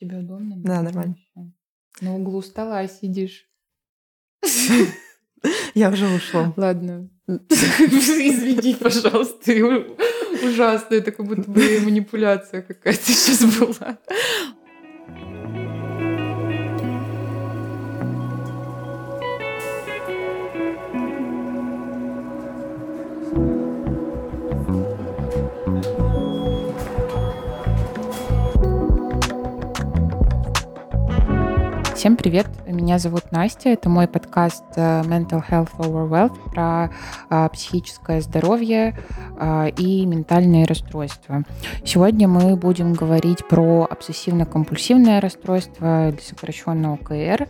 Тебе удобно? Да, нормально. На углу стола сидишь. Я уже ушла. Ладно. Извини, пожалуйста. Ужасно. Это как будто бы манипуляция какая-то сейчас была. Всем привет, меня зовут Настя, это мой подкаст э, Mental Health Over Wealth про а, психическое здоровье а, и ментальные расстройства. Сегодня мы будем говорить про обсессивно-компульсивное расстройство, или сокращенно ОКР,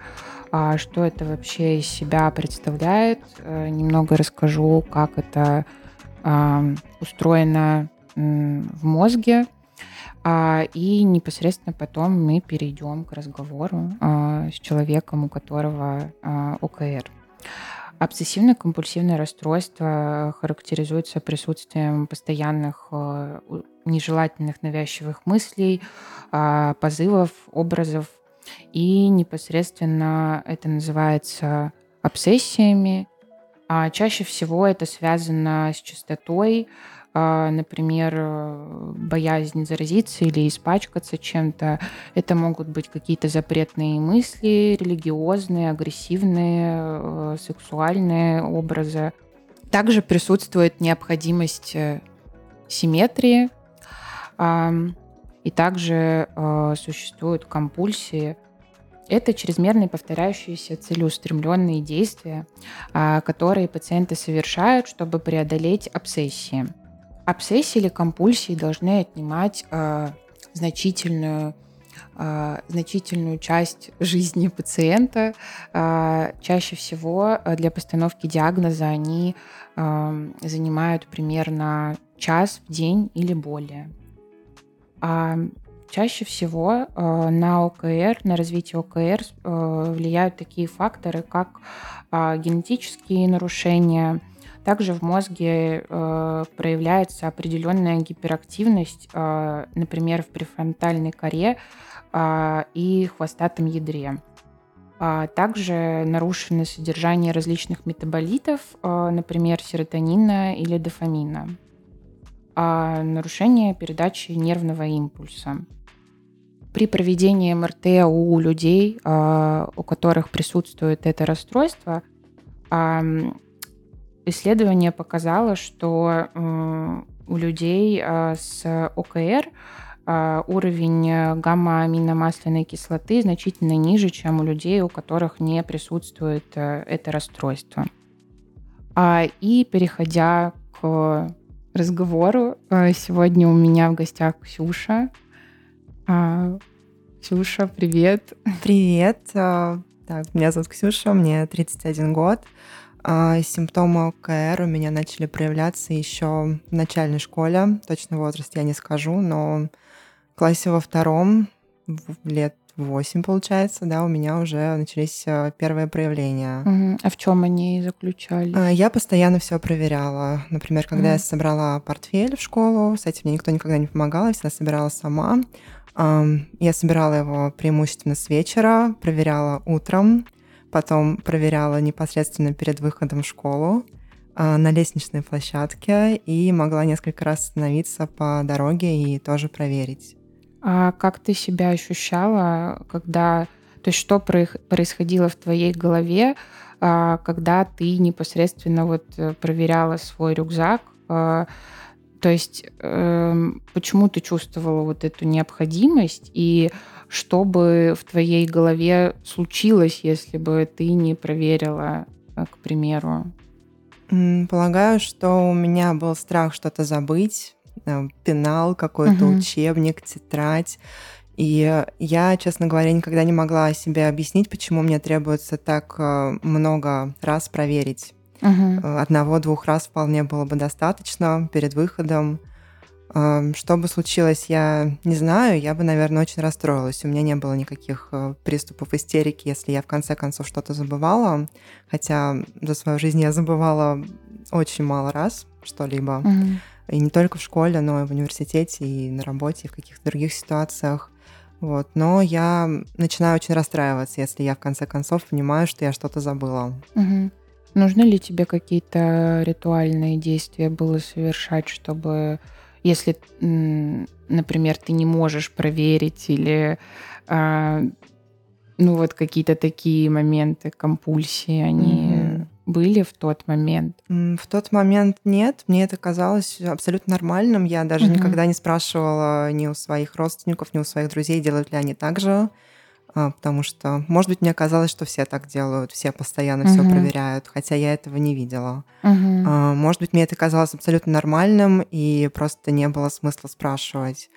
а, что это вообще из себя представляет, а, немного расскажу, как это устроено в мозге, и непосредственно потом мы перейдем к разговору а, с человеком, у которого а, ОКР. Обсессивно-компульсивное расстройство характеризуется присутствием постоянных нежелательных навязчивых мыслей, позывов, образов. И непосредственно это называется обсессиями. А чаще всего это связано с частотой, а, например, э, боязнь заразиться или испачкаться чем-то. Это могут быть какие-то запретные мысли, религиозные, агрессивные, э, сексуальные образы. Также присутствует необходимость э, симметрии, и также существуют компульсии. Это чрезмерные повторяющиеся целеустремленные действия, а, которые пациенты совершают, чтобы преодолеть обсессии. Обсессии или компульсии должны отнимать э, значительную э, значительную часть жизни пациента. Э, чаще всего для постановки диагноза они э, занимают примерно час в день или более. А чаще всего э, на ОКР, на развитие ОКР э, влияют такие факторы, как э, генетические нарушения, также в мозге э, проявляется определенная гиперактивность, э, например, в префронтальной коре э, и хвостатом ядре. А также нарушено содержание различных метаболитов, э, например, серотонина или дофамина. А нарушение передачи нервного импульса. При проведении МРТ у людей, э, у которых присутствует это расстройство, исследование показало, что э, у людей э, с ОКР э, уровень гамма-аминомасляной кислоты значительно ниже, чем у людей, у которых не присутствует это расстройство. А, и переходя к разговору, сегодня у меня в гостях Ксюша. А, Ксюша, привет. Привет. Так, меня зовут Ксюша, мне 31 год. А симптомы ОКР у меня начали проявляться еще в начальной школе. Точно возраст я не скажу, но в классе во втором, лет 8, получается, да, у меня уже начались э, первые проявления. Угу. А в чем они заключались? А, я постоянно все проверяла. Например, когда угу. я собрала портфель в школу, с этим мне никто никогда не помогал, я всегда собирала сама. Я собирала его преимущественно с вечера, проверяла утром, потом проверяла непосредственно перед выходом в школу а, на лестничной площадке и могла несколько раз остановиться по дороге и тоже проверить. А как ты себя ощущала, когда... То есть что происходило в твоей голове, а, когда ты непосредственно вот э, проверяла свой рюкзак? А, то есть эм, почему ты чувствовала вот эту необходимость и что бы в твоей голове случилось, если бы ты не проверила, э, к примеру? Полагаю, что у меня был страх что-то забыть, э, пенал, какой-то угу. учебник, тетрадь. И я, честно говоря, никогда не могла себе объяснить, почему мне требуется так э, много раз проверить. Угу. Одного-двух раз вполне было бы достаточно перед выходом. Что бы случилось, я не знаю. Я бы, наверное, очень расстроилась. У меня не было никаких э, приступов истерики, если я в конце концов что-то забывала. Хотя за свою жизнь я забывала очень мало раз что-либо. Угу. И не только в школе, но и в университете, и на работе, и в каких-то других ситуациях. Вот. Но я начинаю очень расстраиваться, если я в конце концов понимаю, что я что-то забыла. Угу. Нужно ли тебе какие-то ритуальные действия было совершать, чтобы, если, например, ты не можешь проверить или а, ну вот какие-то такие моменты компульсии, они mm-hmm. были в тот момент? В тот момент нет, мне это казалось абсолютно нормальным. Я даже mm-hmm. никогда не спрашивала ни у своих родственников, ни у своих друзей, делают ли они так же. А, потому что, может быть, мне казалось, что все так делают, все постоянно uh-huh. все проверяют, хотя я этого не видела. Uh-huh. Может быть, мне это казалось абсолютно нормальным, и просто не было смысла спрашивать.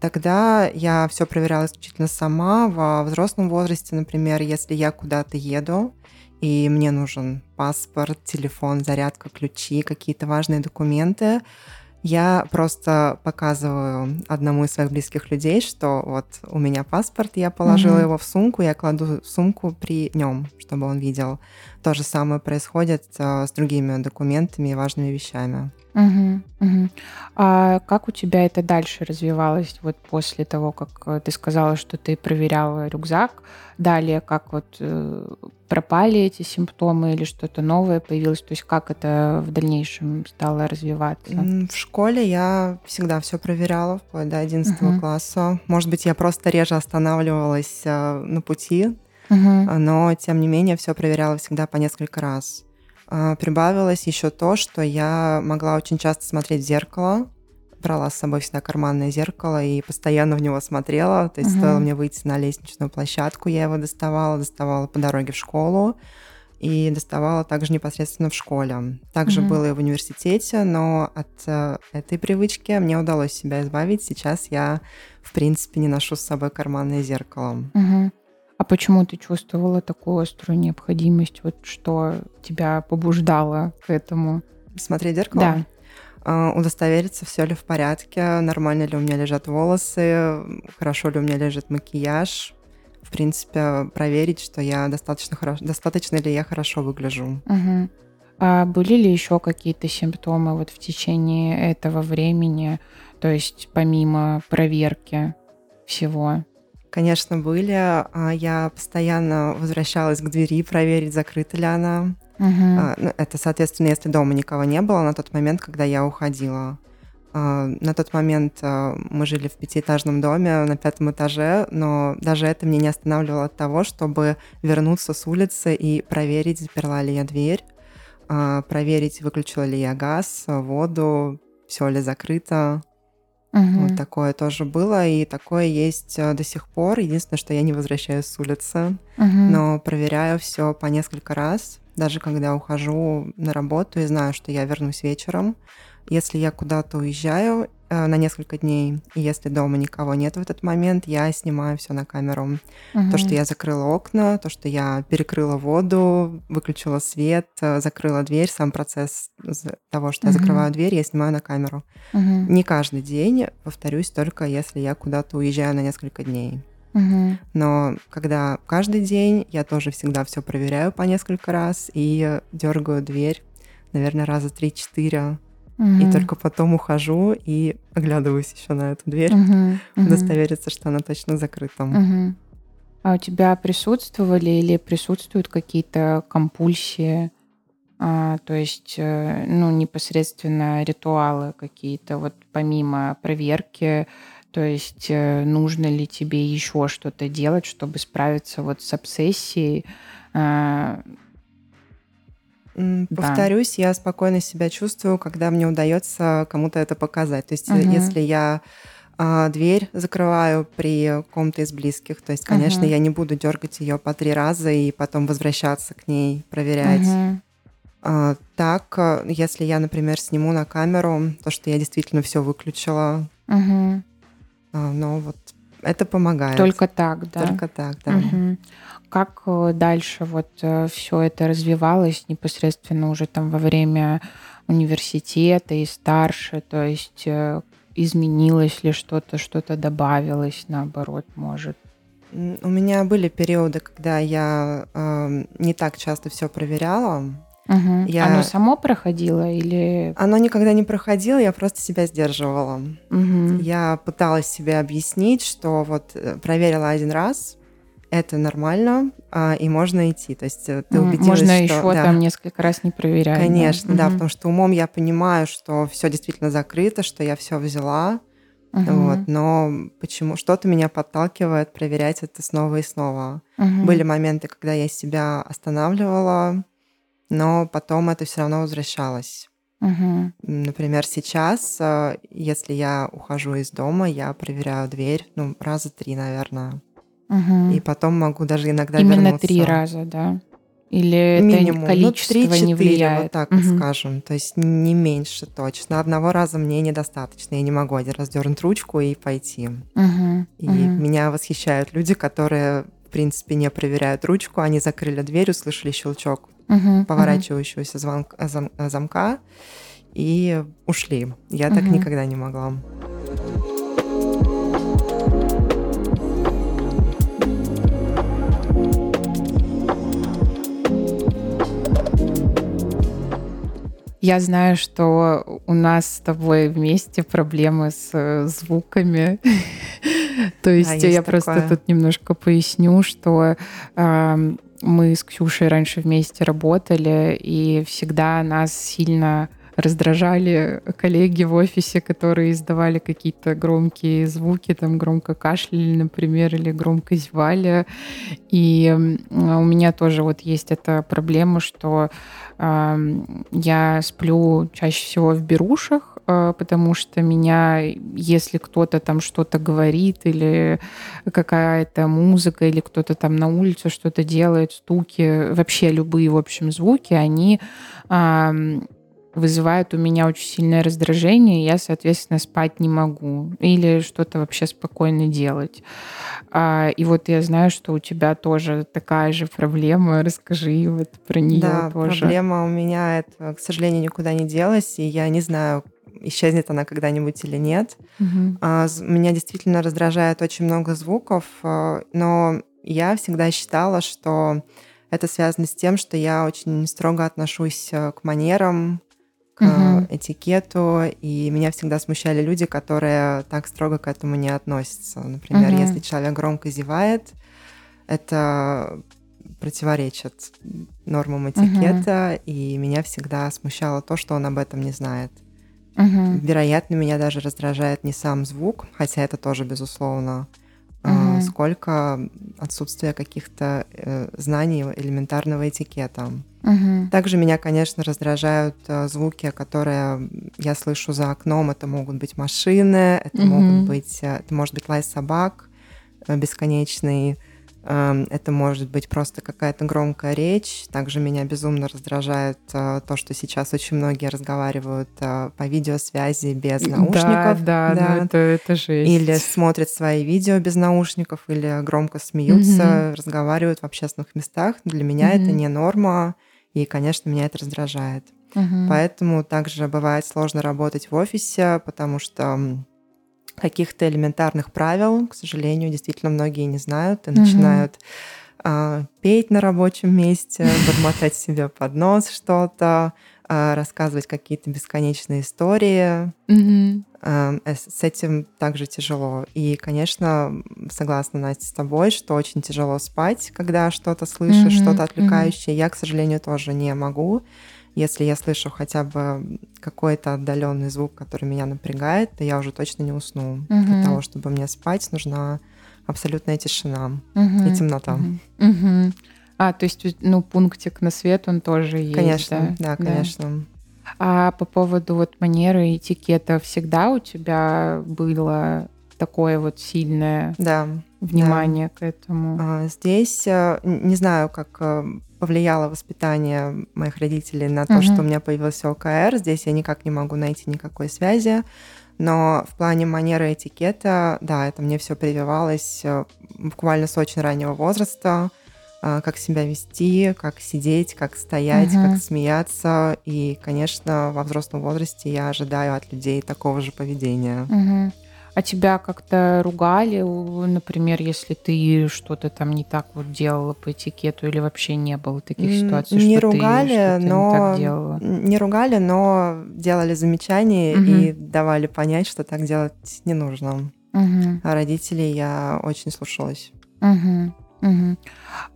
Тогда я все проверяла исключительно сама. Во взрослом возрасте, например, если я куда-то еду, и мне нужен паспорт, телефон, зарядка, ключи, какие-то важные документы, я просто показываю одному из своих близких людей, что вот у меня паспорт, я положила mm-hmm. его в сумку, я кладу сумку при нем, чтобы он видел. То же самое происходит э, с другими документами и важными вещами. Угу, угу. А как у тебя это дальше развивалось вот после того, как э, ты сказала, что ты проверяла рюкзак? Далее, как вот э, пропали эти симптомы или что-то новое появилось? То есть как это в дальнейшем стало развиваться? В школе я всегда все проверяла вплоть до 11 угу. класса. Может быть, я просто реже останавливалась э, на пути, угу. но тем не менее все проверяла всегда по несколько раз. А, прибавилось еще то, что я могла очень часто смотреть в зеркало, брала с собой всегда карманное зеркало и постоянно в него смотрела. То есть угу. стоило мне выйти на лестничную площадку, я его доставала, доставала по дороге в школу и доставала также непосредственно в школе. Также угу. было и в университете, но от э, этой привычки мне удалось себя избавить. Сейчас я, в принципе, не ношу с собой карманное зеркало. Угу. А почему ты чувствовала такую острую необходимость? Вот что тебя побуждало к этому? Смотреть зеркало? Да. А, удостовериться, все ли в порядке, нормально ли у меня лежат волосы, хорошо ли у меня лежит макияж. В принципе, проверить, что я достаточно хорошо, достаточно ли я хорошо выгляжу. Угу. А были ли еще какие-то симптомы вот в течение этого времени, то есть помимо проверки всего? Конечно, были. А я постоянно возвращалась к двери проверить, закрыта ли она. Угу. Это, соответственно, если дома никого не было на тот момент, когда я уходила. А, на тот момент мы жили в пятиэтажном доме на пятом этаже, но даже это меня не останавливало от того, чтобы вернуться с улицы и проверить, заперла ли я дверь, проверить, выключила ли я газ, воду, все ли закрыто. Угу. Вот такое тоже было, и такое есть э, до сих пор. Единственное, что я не возвращаюсь с улицы, угу. но проверяю все по несколько раз, даже когда ухожу на работу и знаю, что я вернусь вечером. Если я куда-то уезжаю э, на несколько дней, и если дома никого нет в этот момент, я снимаю все на камеру. Угу. То, что я закрыла окна, то, что я перекрыла воду, выключила свет, э, закрыла дверь, сам процесс того, что угу. я закрываю дверь, я снимаю на камеру. Угу. Не каждый день, повторюсь, только если я куда-то уезжаю на несколько дней. Угу. Но когда каждый день, я тоже всегда все проверяю по несколько раз и дергаю дверь, наверное, раза три-четыре Угу. И только потом ухожу и оглядываюсь еще на эту дверь, угу. удостовериться, что она точно закрыта. Угу. А у тебя присутствовали или присутствуют какие-то компульсии? А, то есть, э, ну, непосредственно ритуалы какие-то, вот помимо проверки, то есть э, нужно ли тебе еще что-то делать, чтобы справиться вот с обсессией? Повторюсь, да. я спокойно себя чувствую, когда мне удается кому-то это показать. То есть, угу. если я а, дверь закрываю при ком-то из близких, то есть, конечно, угу. я не буду дергать ее по три раза и потом возвращаться к ней, проверять. Угу. А, так, э, если я, например, сниму на камеру то, что я действительно все выключила, угу. а, но вот это помогает. Только так, да. Только так, да. Угу. Как э, дальше вот э, все это развивалось непосредственно уже там во время университета и старше? То есть э, изменилось ли что-то, что-то добавилось, наоборот, может? У меня были периоды, когда я э, не так часто все проверяла, Угу. Я... Оно само проходило или... Оно никогда не проходило, я просто себя сдерживала. Угу. Я пыталась себе объяснить, что вот проверила один раз, это нормально, а, и можно идти. То есть э, ты убедилась, Можно что... еще да, там несколько раз не проверять. Конечно, да, да угу. потому что умом я понимаю, что все действительно закрыто, что я все взяла, угу. вот, но почему что-то меня подталкивает проверять это снова и снова. Угу. Были моменты, когда я себя останавливала, но потом это все равно возвращалось. Угу. Например, сейчас, э, если я ухожу из дома, я проверяю дверь, ну, раза три, наверное. Угу. И потом могу даже иногда Именно вернуться. три раза, да? Или Минимум. это количество ну, 3 не влияет? вот так угу. скажем. То есть не меньше точно. Одного раза мне недостаточно. Я не могу один раз дернуть ручку и пойти. Угу. И угу. меня восхищают люди, которые, в принципе, не проверяют ручку. Они закрыли дверь, услышали щелчок угу. поворачивающегося звонка, зам, замка и ушли. Я угу. так никогда не могла. Я знаю, что у нас с тобой вместе проблемы с э, звуками. То есть я просто тут немножко поясню, что мы с Ксюшей раньше вместе работали, и всегда нас сильно раздражали коллеги в офисе, которые издавали какие-то громкие звуки, там громко кашляли, например, или громко зевали. И у меня тоже вот есть эта проблема, что я сплю чаще всего в берушах, э, потому что меня, если кто-то там что-то говорит или какая-то музыка, или кто-то там на улице что-то делает, стуки, вообще любые, в общем, звуки, они вызывает у меня очень сильное раздражение, и я, соответственно, спать не могу или что-то вообще спокойно делать. А, и вот я знаю, что у тебя тоже такая же проблема. Расскажи вот про нее да, тоже. проблема у меня, это, к сожалению, никуда не делась, и я не знаю, исчезнет она когда-нибудь или нет. Угу. Меня действительно раздражает очень много звуков, а, но я всегда считала, что это связано с тем, что я очень строго отношусь э, к манерам, к угу. этикету, и меня всегда смущали люди, которые так строго к этому не относятся. Например, угу. если человек громко зевает, это противоречит нормам этикета, угу. и меня всегда смущало то, что он об этом не знает. Угу. Вероятно, меня даже раздражает не сам звук, хотя это тоже безусловно, угу. сколько отсутствие каких-то э, знаний элементарного этикета. Угу. Также меня, конечно, раздражают э, звуки, которые я слышу за окном. Это могут быть машины, это угу. могут быть, э, это может быть лай собак э, бесконечный, Эм, это может быть просто какая-то громкая речь. Также меня безумно раздражает то, что сейчас очень многие разговаривают по видеосвязи без наушников. Да, да, да. Ну это, это жесть. Или смотрят свои видео без наушников, или громко смеются, угу. разговаривают в общественных местах. Для меня угу. это не норма, и, конечно, меня это раздражает. Угу. Поэтому также бывает сложно работать в офисе, потому что каких-то элементарных правил, к сожалению, действительно многие не знают и угу. начинают а, петь на рабочем месте, бормотать себе под нос что-то, рассказывать какие-то бесконечные истории. А, с этим также тяжело. И, конечно, согласна, Настя, с тобой, что очень тяжело спать, когда что-то слышишь, угу. что-то отвлекающее. Угу. Я, к сожалению, тоже не могу. Если я слышу хотя бы какой-то отдаленный звук, который меня напрягает, то я уже точно не усну. Угу. Для того, чтобы мне спать, нужна абсолютная тишина угу. и темнота. Угу. Угу. А, то есть, ну, пунктик на свет, он тоже есть, Конечно, да, да конечно. А по поводу вот манеры и этикета всегда у тебя было такое вот сильное да, внимание да. к этому? А, здесь э, не знаю, как э, повлияло воспитание моих родителей на то, угу. что у меня появился ОКР. Здесь я никак не могу найти никакой связи. Но в плане манеры этикета, да, это мне все прививалось э, буквально с очень раннего возраста. Э, как себя вести, как сидеть, как стоять, угу. как смеяться. И, конечно, во взрослом возрасте я ожидаю от людей такого же поведения. Угу. А тебя как-то ругали, например, если ты что-то там не так вот делала по этикету или вообще не было таких ситуаций, не что ругали, ты что-то но не так делала? Не ругали, но делали замечания угу. и давали понять, что так делать не нужно. Угу. А родителей я очень слушалась. Угу. Угу.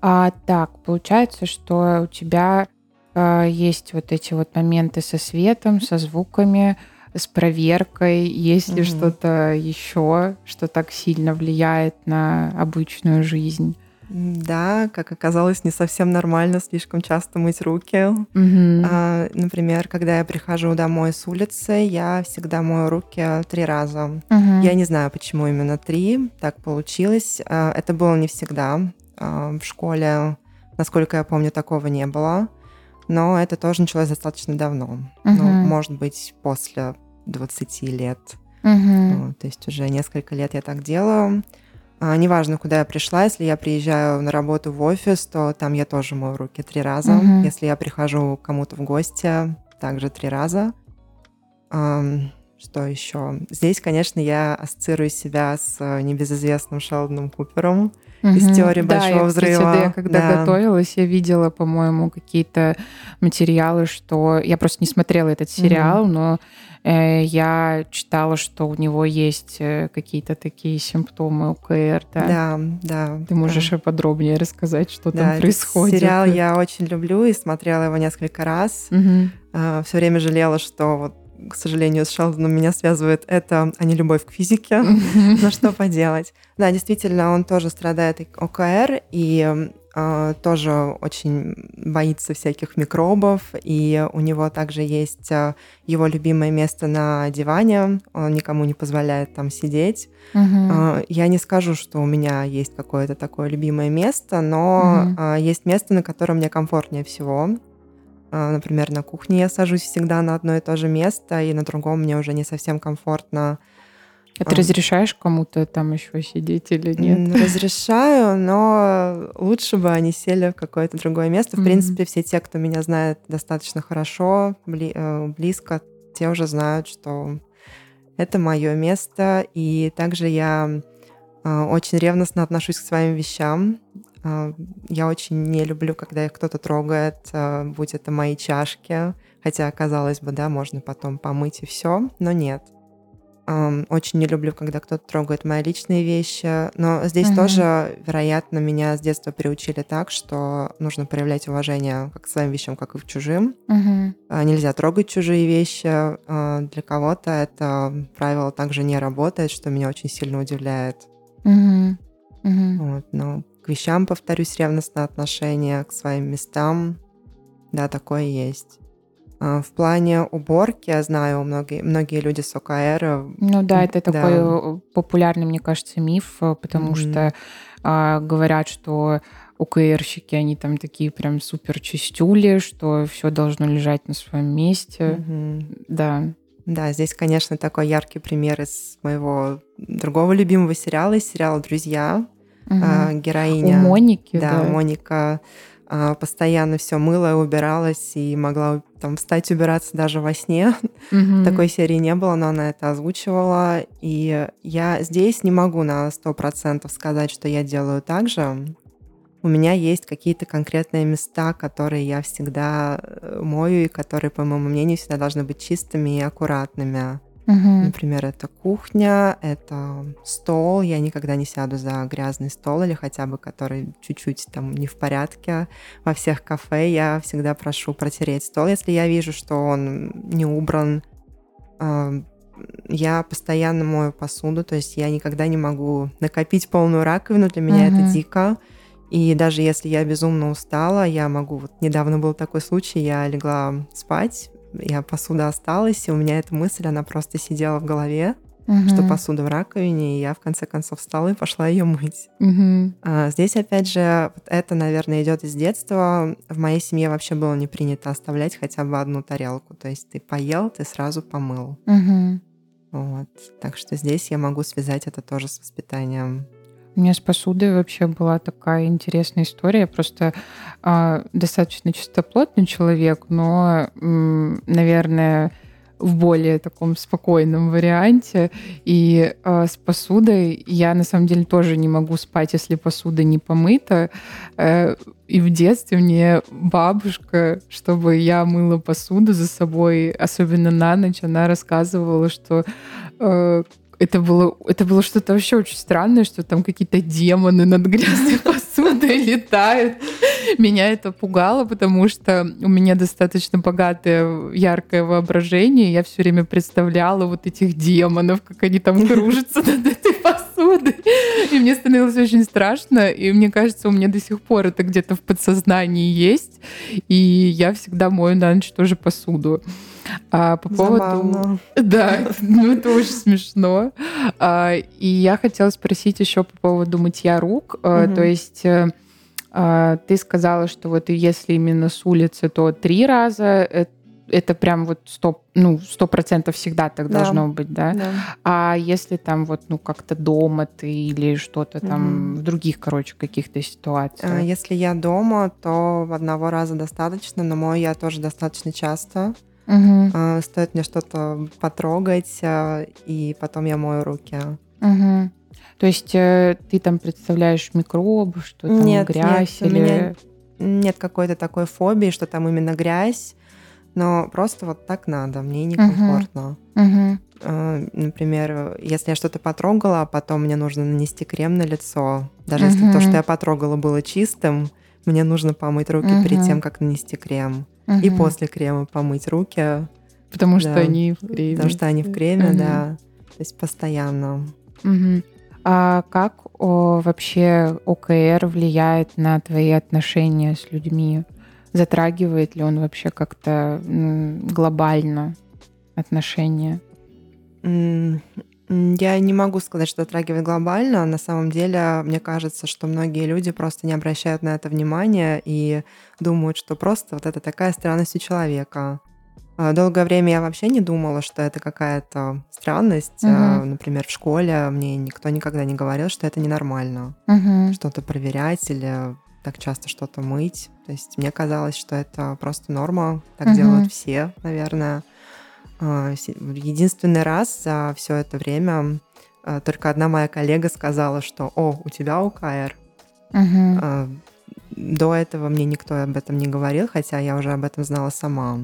А, так, получается, что у тебя э, есть вот эти вот моменты со светом, со звуками, с проверкой, есть ли угу. что-то еще, что так сильно влияет на обычную жизнь? Да, как оказалось, не совсем нормально слишком часто мыть руки. Угу. А, например, когда я прихожу домой с улицы, я всегда мою руки три раза. Угу. Я не знаю, почему именно три, так получилось. А, это было не всегда. А, в школе, насколько я помню, такого не было. Но это тоже началось достаточно давно. Угу. Ну, может быть, после 20 лет. Угу. Ну, то есть уже несколько лет я так делаю. А, неважно, куда я пришла, если я приезжаю на работу в офис, то там я тоже мою руки три раза. Угу. Если я прихожу к кому-то в гости, также три раза. Что еще? Здесь, конечно, я ассоциирую себя с э, небезызвестным Шелдоном Купером угу. из теории да, Большого я, взрыва. Кстати, да, я когда да. готовилась, я видела, по-моему, какие-то материалы, что я просто не смотрела этот сериал, угу. но Э, я читала, что у него есть э, какие-то такие симптомы УКР, да? Да, да. Ты можешь да. подробнее рассказать, что да, там происходит? Сериал я очень люблю и смотрела его несколько раз. Угу. А, Все время жалела, что вот к сожалению, с Шелдоном меня связывает это, а не любовь к физике. Но что поделать? Да, действительно, он тоже страдает ОКР, и а, тоже очень боится всяких микробов, и у него также есть а, его любимое место на диване, он никому не позволяет там сидеть. Угу. Я не скажу, что у меня есть какое-то такое любимое место, но угу. есть место, на котором мне комфортнее всего. Например, на кухне я сажусь всегда на одно и то же место, и на другом мне уже не совсем комфортно. А ты разрешаешь кому-то там еще сидеть или нет? Разрешаю, но лучше бы они сели в какое-то другое место. В mm-hmm. принципе, все те, кто меня знает достаточно хорошо, э, близко, те уже знают, что это мое место. И также я э, очень ревностно отношусь к своим вещам. Э, я очень не люблю, когда их кто-то трогает, будь это мои чашки. Хотя, казалось бы, да, можно потом помыть и все, но нет. Очень не люблю, когда кто-то трогает мои личные вещи. Но здесь угу. тоже, вероятно, меня с детства приучили так, что нужно проявлять уважение как к своим вещам, как и к чужим. Угу. Нельзя трогать чужие вещи. А, для кого-то это правило также не работает, что меня очень сильно удивляет. Угу. Угу. Вот, но к вещам, повторюсь, ревностное отношение, к своим местам. Да, такое есть. А, в плане уборки, я знаю, многие, многие люди с ОКР... Ну да, это да. такой э, популярный, мне кажется, миф, э, потому mm-hmm. что а, говорят, что ОКРщики, они там такие прям супер чистюли, что все должно лежать на своем месте. Mm-hmm. Да. Да, здесь, конечно, такой яркий пример из моего другого любимого сериала, из сериала «Друзья». Угу. Героиня... У Моники, да. Да, Моника а, постоянно все мыла, убиралась и могла там встать убираться даже во сне. Mm-hmm. Такой серии не было, но она это озвучивала. И я здесь не могу на сто процентов сказать, что я делаю так же. У меня есть какие-то конкретные места, которые я всегда э, мою и которые, по моему мнению, всегда должны быть чистыми и аккуратными. Угу. Например, это кухня, это стол. Я никогда не сяду за грязный стол или хотя бы который чуть-чуть там не в порядке. Во всех кафе я всегда прошу протереть стол, если я вижу, что он не убран. Я постоянно мою посуду, то есть я никогда не могу накопить полную раковину. Для меня угу. это дико. И даже если я безумно устала, я могу... Вот недавно был такой случай, я легла спать, я посуда осталась, и у меня эта мысль, она просто сидела в голове, угу. что посуда в раковине, и я в конце концов встала и пошла ее мыть. Угу. А, здесь, опять же, вот это, наверное, идет из детства. В моей семье вообще было не принято оставлять хотя бы одну тарелку. То есть ты поел, ты сразу помыл. Угу. Вот. Так что здесь я могу связать это тоже с воспитанием у меня с посудой вообще была такая интересная история. Я просто э, достаточно чистоплотный человек, но, м, наверное, в более таком спокойном варианте. И э, с посудой я на самом деле тоже не могу спать, если посуда не помыта. Э, и в детстве мне бабушка, чтобы я мыла посуду за собой, особенно на ночь, она рассказывала, что э, это было, это было что-то вообще очень странное, что там какие-то демоны над грязной посудой летают. Меня это пугало, потому что у меня достаточно богатое, яркое воображение. Я все время представляла вот этих демонов, как они там кружатся над этой посудой. И мне становилось очень страшно. И мне кажется, у меня до сих пор это где-то в подсознании есть. И я всегда мою на ночь тоже посуду. А по поводу... Да, ну это очень смешно. А, и я хотела спросить еще по поводу мытья рук. Угу. То есть э, а, ты сказала, что вот если именно с улицы, то три раза это это прям вот сто, ну, сто процентов всегда так да. должно быть, да? да? А если там вот, ну, как-то дома ты или что-то там угу. в других, короче, каких-то ситуациях? Если я дома, то одного раза достаточно, но мой я тоже достаточно часто. Угу. Стоит мне что-то потрогать, а, и потом я мою руки. Угу. То есть э, ты там представляешь микробы, что там нет, грязь нет, или... У меня нет какой-то такой фобии, что там именно грязь, но просто вот так надо, мне некомфортно. Угу. Например, если я что-то потрогала, а потом мне нужно нанести крем на лицо, даже угу. если то, что я потрогала, было чистым, мне нужно помыть руки угу. перед тем, как нанести крем угу. и после крема помыть руки. Потому что они в креме. Потому что они в креме, угу. да. То есть постоянно. Угу. А как о, вообще ОКР влияет на твои отношения с людьми? Затрагивает ли он вообще как-то глобально отношения? Я не могу сказать, что затрагивает глобально. На самом деле, мне кажется, что многие люди просто не обращают на это внимания и думают, что просто вот это такая странность у человека. А, долгое время я вообще не думала, что это какая-то странность. Угу. Например, в школе мне никто никогда не говорил, что это ненормально. Угу. Что-то проверять или так часто что-то мыть. То есть мне казалось, что это просто норма. Так угу. делают все, наверное. А, единственный раз за все это время а, только одна моя коллега сказала, что «О, у тебя ОКР». Угу. До этого мне никто об этом не говорил, хотя я уже об этом знала сама.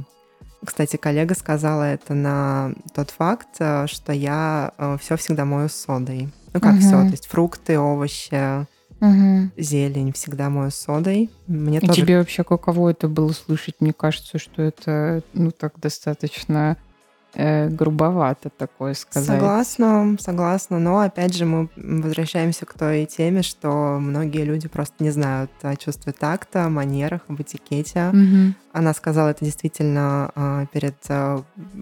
Кстати, коллега сказала это на тот факт, э, что я э, все всегда мою содой. Ну как угу. все, то есть фрукты, овощи, угу. зелень всегда мою содой. Мне И тоже... тебе вообще каково это было слышать? Мне кажется, что это ну так достаточно э, грубовато такое сказать. Согласна, согласна. Но опять же мы возвращаемся к той теме, что многие люди просто не знают о чувстве такта, о манерах, об этикете. Угу. Она сказала это действительно э, перед э,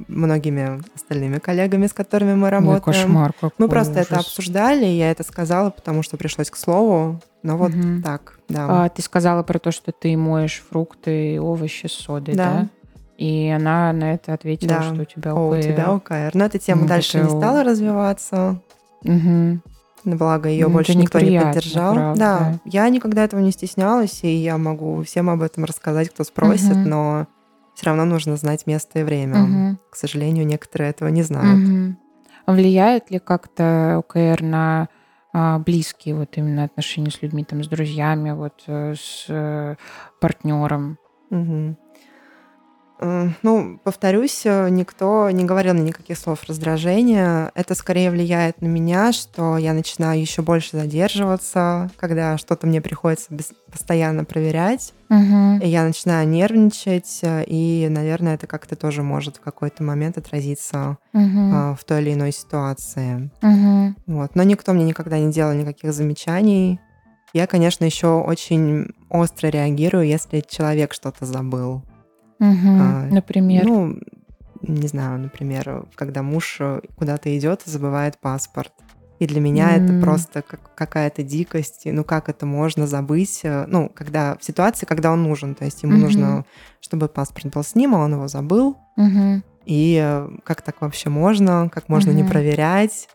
многими остальными коллегами, с которыми мы работаем. Ой, кошмар какой Мы просто ужас. это обсуждали, и я это сказала, потому что пришлось к слову. Но вот угу. так, да. А, ты сказала про то, что ты моешь фрукты и овощи с содой, да? да? И она на это ответила, да. что у тебя ОКР. О, у тебя ОКР. Но эта тема ну, дальше это... не стала развиваться. Угу. Благо, ее ну, больше никто не поддержал. Правда. Да, я никогда этого не стеснялась, и я могу всем об этом рассказать, кто спросит, угу. но все равно нужно знать место и время. Угу. К сожалению, некоторые этого не знают. Угу. А влияет ли как-то ОКР на а, близкие вот именно отношения с людьми, там, с друзьями, вот э, с э, партнером? Угу. Ну, повторюсь, э, никто не говорил мне никаких слов раздражения. Это скорее влияет на меня, что я начинаю еще больше задерживаться, когда что-то мне приходится постоянно проверять. Угу. И я начинаю нервничать, э, и, наверное, это как-то тоже может в какой-то момент отразиться угу. в той или иной ситуации. Угу. Вот. Но никто мне никогда не делал никаких замечаний. Я, конечно, еще очень остро реагирую, если человек что-то забыл. Угу, а, например? Ну, не знаю, например, когда муж э, куда-то идет и забывает паспорт. И для меня mm. это просто как, какая-то дикость. Ну, как это можно забыть? Э, ну, когда в ситуации, когда он нужен. То есть ему mm-hmm. нужно, чтобы паспорт был с ним, а он его забыл. Mm-hmm. И э, как так вообще можно? Как можно mm-hmm. не проверять?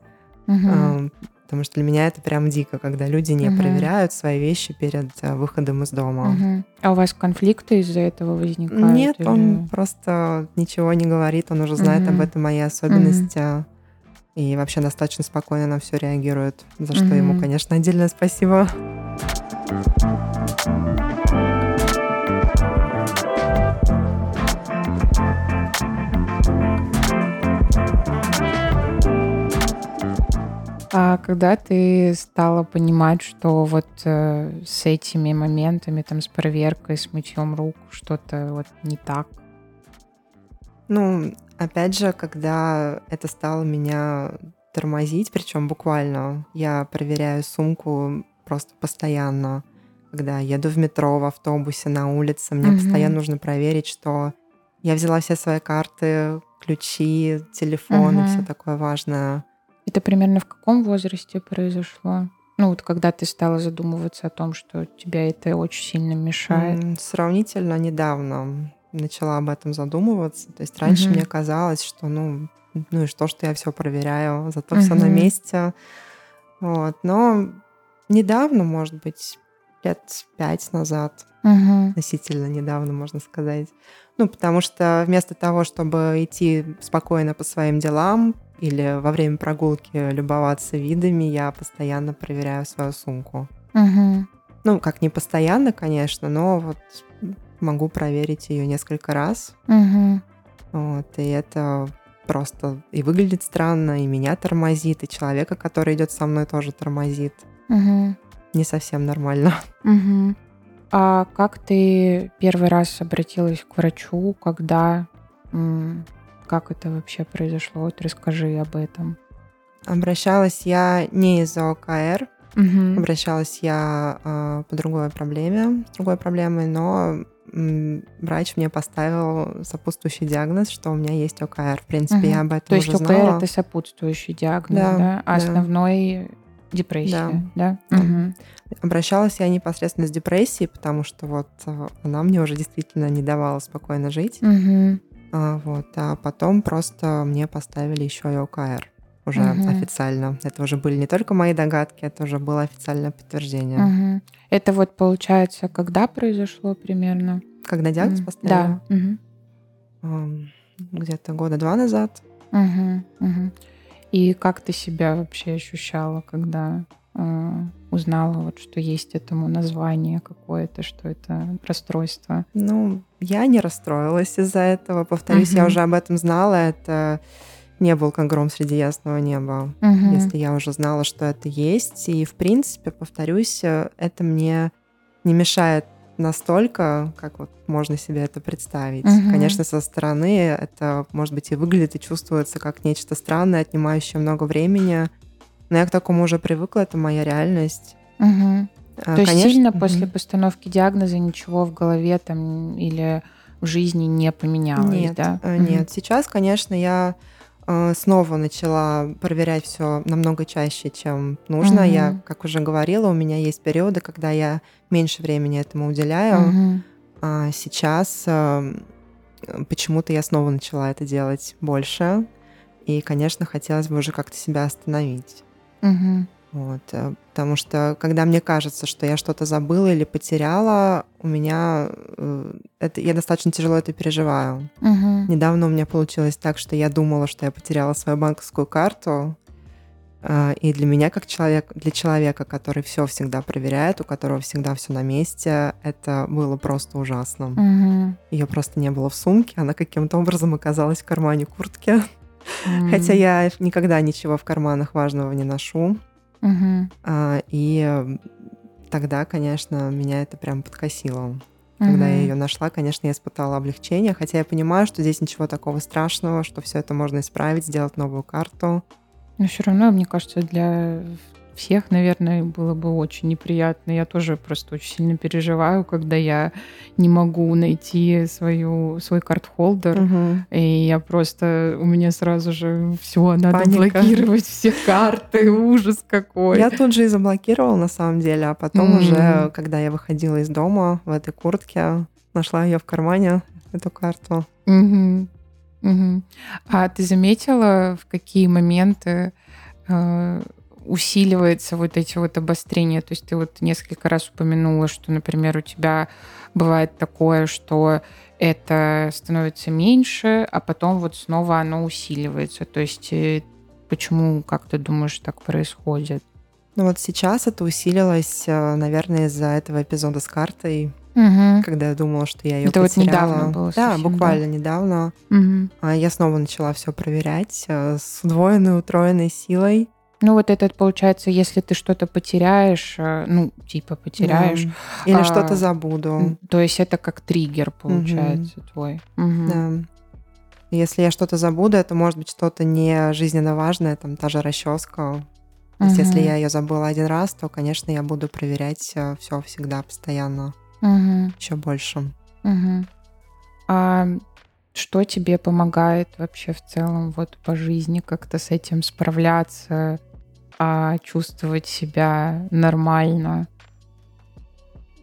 Mm-hmm. Потому что для меня это прям дико, когда люди не Мгм. проверяют свои вещи перед э, выходом из дома. Мгм. А у вас конфликты из-за этого возникают? Нет, или- он просто ничего не говорит, он уже знает Мгм. об этом моей особенности. И вообще достаточно спокойно на все реагирует, за что ему, Мгм. конечно, отдельное спасибо. А когда ты стала понимать, что вот э, с этими моментами, там, с проверкой, с мытьем рук что-то вот не так? Ну, опять же, когда это стало меня тормозить, причем буквально, я проверяю сумку просто постоянно. Когда еду в метро, в автобусе, на улице, мне Мгм. постоянно нужно проверить, что я взяла все свои карты, ключи, телефон и Мгм. все такое важное. Это примерно в каком возрасте произошло? Ну, вот когда ты стала задумываться о том, что тебя это очень сильно мешает. Сравнительно недавно начала об этом задумываться. То есть раньше Мгм. мне казалось, что ну, ну и что, что я все проверяю, зато все на месте. Вот. Но недавно, может быть, лет пять назад, Мгм. относительно недавно, можно сказать. Ну, потому что вместо того, чтобы идти спокойно по своим делам или во время прогулки любоваться видами, я постоянно проверяю свою сумку. Мгм. Ну, как не постоянно, конечно, но вот могу проверить ее несколько раз. Мгм. Вот, и это просто и выглядит странно, и меня тормозит, и человека, который идет со мной, тоже тормозит. Мгм. Не совсем нормально. Мгм. А как ты первый раз обратилась к врачу, когда, как это вообще произошло? Вот расскажи об этом. Обращалась я не из-за ОКР, Мгм. обращалась я а, по другой проблеме, с другой проблемой, но врач мне поставил сопутствующий диагноз, что у меня есть ОКР. В принципе, Мгм. я об этом То есть уже ОКР знала. это сопутствующий диагноз, Да, да? А да. основной депрессия, да? Да. Мгм. Обращалась я непосредственно с депрессией, потому что вот а, она мне уже действительно не давала спокойно жить. Мгм. А, вот, а потом просто мне поставили еще и ОКР уже Мгм. официально. Это уже были не только мои догадки, это уже было официальное подтверждение. Мгм. Это вот получается, когда произошло примерно? Когда диагноз М, поставили? Да. Ам, Где-то года два назад. Мгм. Мгм. И как ты себя вообще ощущала, когда э, узнала, вот, что есть этому название какое-то, что это расстройство? Ну, я не расстроилась из-за этого. Повторюсь, я Мгм. уже об этом знала. Это не был как гром среди ясного неба. Мгм. Если я уже знала, что это есть. И, в принципе, повторюсь, это мне не мешает настолько, как вот можно себе это представить. Мгм. Конечно, со стороны это, может быть, и выглядит, и чувствуется как нечто странное, отнимающее много времени. Но я к такому уже привыкла, это моя реальность. Мгм. А, То есть конечно- сильно Мгм. после постановки диагноза ничего в голове там или в жизни не поменялось, Нет, да? э, нет. Сейчас, конечно, я э, снова начала проверять все намного чаще, чем нужно. Мгм. Я, как уже говорила, у меня есть периоды, когда я меньше времени этому уделяю. Мгм. А сейчас э, почему-то я снова начала это делать больше. И, конечно, хотелось бы уже как-то себя остановить. Мгм. Вот, э, потому что когда мне кажется, что я что-то забыла или потеряла, у меня э, это, я достаточно тяжело это переживаю. Мгм. Недавно у меня получилось так, что я думала, что я потеряла свою банковскую карту. А, И для меня, как человек, для человека, который все всегда проверяет, у которого всегда все на месте, это было просто ужасно. Мгм. Ее просто не было в сумке, она каким-то образом оказалась в кармане куртки. М. Хотя я никогда ничего в карманах важного не ношу. Мгм. А, И тогда, конечно, меня это прям подкосило. Когда я Мгм. ее нашла, конечно, я испытала облегчение, хотя я понимаю, что здесь ничего такого страшного, что все это можно исправить, сделать новую карту. Но все равно, мне кажется, для всех, наверное, было бы очень неприятно. Я тоже просто очень сильно переживаю, когда я не могу найти свою, свой карт-холдер. И я просто, у меня сразу же все, надо Паника. блокировать все карты, ужас какой. Я тут же и заблокировала на самом деле, а потом М. уже, когда я выходила из дома в этой куртке, нашла ее в кармане, эту карту. Мгм. Мгм. А ты заметила, в какие моменты э, усиливается вот эти вот обострения. То есть ты вот несколько раз упомянула, что, например, у тебя бывает такое, что это становится меньше, а потом вот снова оно усиливается. То есть э, почему, как ты думаешь, так происходит? Ну вот сейчас это усилилось, э, наверное, из-за этого эпизода с картой, угу. когда я думала, что я ее это потеряла. вот недавно было. Да, совсем, буквально да? недавно. Угу. Я снова начала все проверять э, с удвоенной, утроенной силой. Ну вот этот получается, если ты что-то потеряешь, э, ну типа потеряешь, да. или а, что-то забуду. То есть это как триггер получается угу. твой. Угу. Да. Если я что-то забуду, это может быть что-то не жизненно важное, там та же расческа, то есть, если я ее забыла один раз, то, конечно, я буду проверять э, все всегда, постоянно, угу. еще больше. Угу. А что тебе помогает вообще в целом вот по жизни как-то с этим справляться, а чувствовать себя нормально?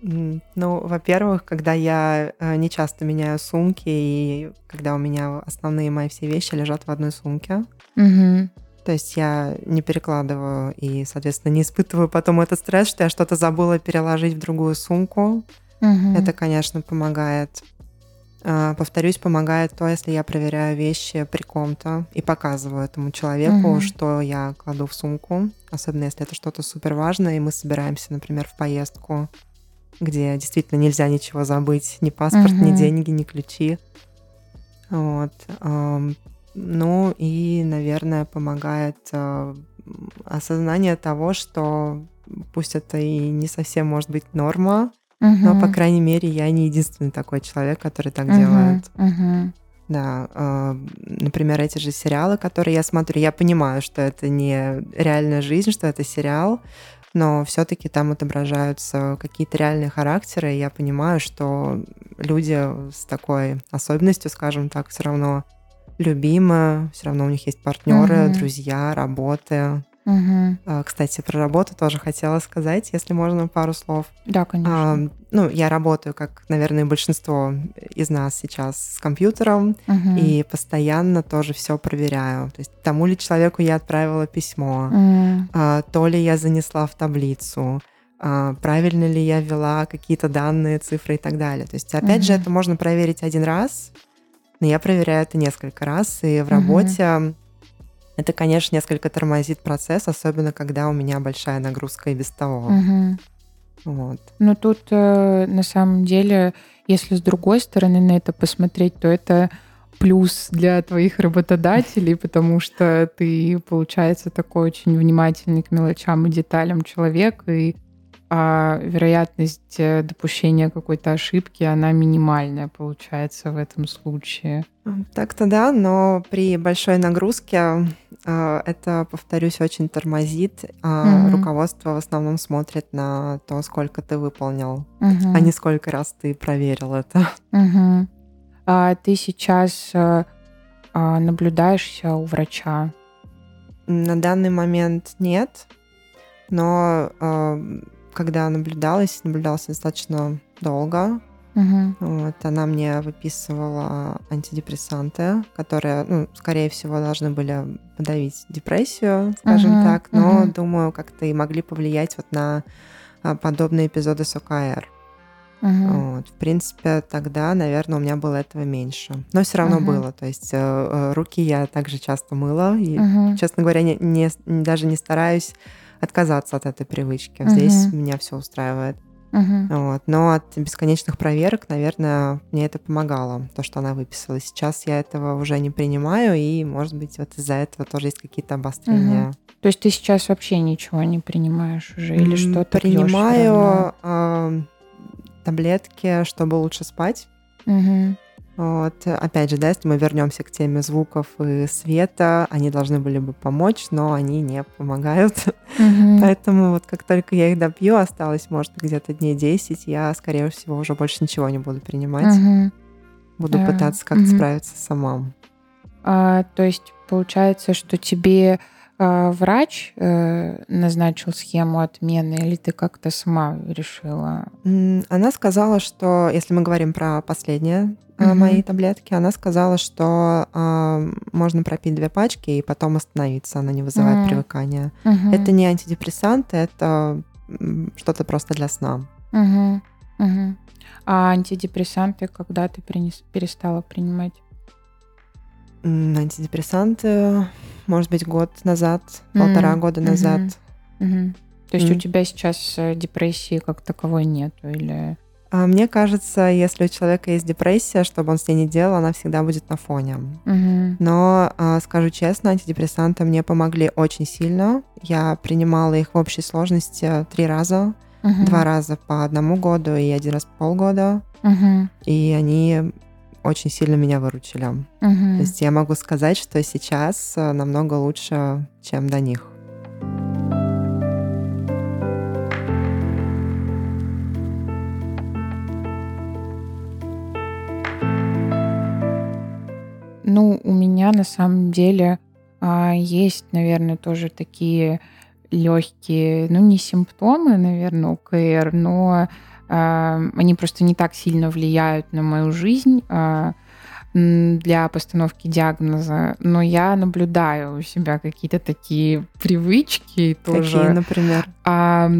Ну, во-первых, когда я э, не часто меняю сумки, и когда у меня основные мои все вещи лежат в одной сумке, угу. То есть я не перекладываю и, соответственно, не испытываю потом этот стресс, что я что-то забыла переложить в другую сумку. Угу. Это, конечно, помогает. А, повторюсь, помогает то, если я проверяю вещи при ком-то и показываю этому человеку, угу. что я кладу в сумку, особенно если это что-то супер важное, и мы собираемся, например, в поездку, где действительно нельзя ничего забыть, ни паспорт, угу. ни деньги, ни ключи. Вот. Ну и, наверное, помогает э, осознание того, что пусть это и не совсем может быть норма, угу. но, по крайней мере, я не единственный такой человек, который так угу. делает. Угу. Да, э, например, эти же сериалы, которые я смотрю, я понимаю, что это не реальная жизнь, что это сериал, но все-таки там отображаются какие-то реальные характеры, и я понимаю, что люди с такой особенностью, скажем так, все равно любимая, все равно у них есть партнеры, угу. друзья, работы. Угу. Кстати, про работу тоже хотела сказать, если можно, пару слов. Да, конечно. А, ну, я работаю, как, наверное, большинство из нас сейчас с компьютером, угу. и постоянно тоже все проверяю. То есть тому ли человеку я отправила письмо, угу. а, то ли я занесла в таблицу, а, правильно ли я ввела какие-то данные, цифры и так далее. То есть, опять угу. же, это можно проверить один раз, но я проверяю это несколько раз, и в работе угу. Это, конечно, несколько тормозит процесс, особенно когда у меня большая нагрузка и без того. Угу. Вот. Ну тут э, на самом деле, если с другой стороны на это посмотреть, то это плюс для твоих работодателей, потому что ты, получается, такой очень внимательный к мелочам и деталям человек, и а вероятность э, допущения какой-то ошибки, она минимальная получается в этом случае. Так-то да, но при большой нагрузке это, повторюсь, очень тормозит. А угу. Руководство в основном смотрит на то, сколько ты выполнил, угу. а не сколько раз ты проверил это. Угу. А ты сейчас э, а, наблюдаешься у врача? На данный момент нет, но когда наблюдалась, наблюдалась достаточно долго. Угу. Вот, она мне выписывала антидепрессанты, которые, ну, скорее всего, должны были подавить депрессию, скажем угу, так, но, угу. думаю, как-то и могли повлиять вот на а, подобные эпизоды с ОКР. Угу. Вот, в принципе, тогда, наверное, у меня было этого меньше. Но все равно угу. было. То есть э, э, руки я также часто мыла. И, угу. честно говоря, не, не, даже не стараюсь отказаться от этой привычки. Угу. Здесь меня все устраивает. Угу. Вот. Но от бесконечных проверок, наверное, мне это помогало, то, что она выписала. Сейчас я этого уже не принимаю, и, может быть, вот из-за этого тоже есть какие-то обострения. Угу. То есть ты сейчас вообще ничего не принимаешь уже или что-то Принимаю э, таблетки, чтобы лучше спать. Угу. Вот. Опять же, да, если мы вернемся к теме звуков и света, они должны были бы помочь, но они не помогают. Угу. Поэтому вот как только я их допью, осталось, может, где-то дней 10, я, скорее всего, уже больше ничего не буду принимать. Угу. Буду пытаться как-то угу. справиться сама. А, то есть получается, что тебе врач э, назначил схему отмены, или ты как-то сама решила? Она сказала, что если мы говорим про последние угу. мои таблетки, она сказала, что э, можно пропить две пачки и потом остановиться, она не вызывает угу. привыкания. Угу. Это не антидепрессанты, это что-то просто для сна. Угу. Угу. А антидепрессанты когда ты перестала принимать? Антидепрессанты, может быть, год назад, mm-hmm. полтора года назад. Mm-hmm. Mm-hmm. То есть mm-hmm. у тебя сейчас э, депрессии как таковой нет, или? А мне кажется, если у человека есть депрессия, что бы он с ней не делал, она всегда будет на фоне. Mm-hmm. Но, а, скажу честно, антидепрессанты мне помогли очень сильно. Я принимала их в общей сложности три раза. Uh-huh. Два раза по одному году и один раз по полгода. Uh-huh. И они очень сильно меня выручили. Угу. То есть я могу сказать, что сейчас э, намного лучше, чем до них. Ну, у меня на самом деле а, есть, наверное, тоже такие легкие, ну, не симптомы, наверное, УКР, но они просто не так сильно влияют на мою жизнь а, для постановки диагноза, но я наблюдаю у себя какие-то такие привычки тоже. Какие, например? А,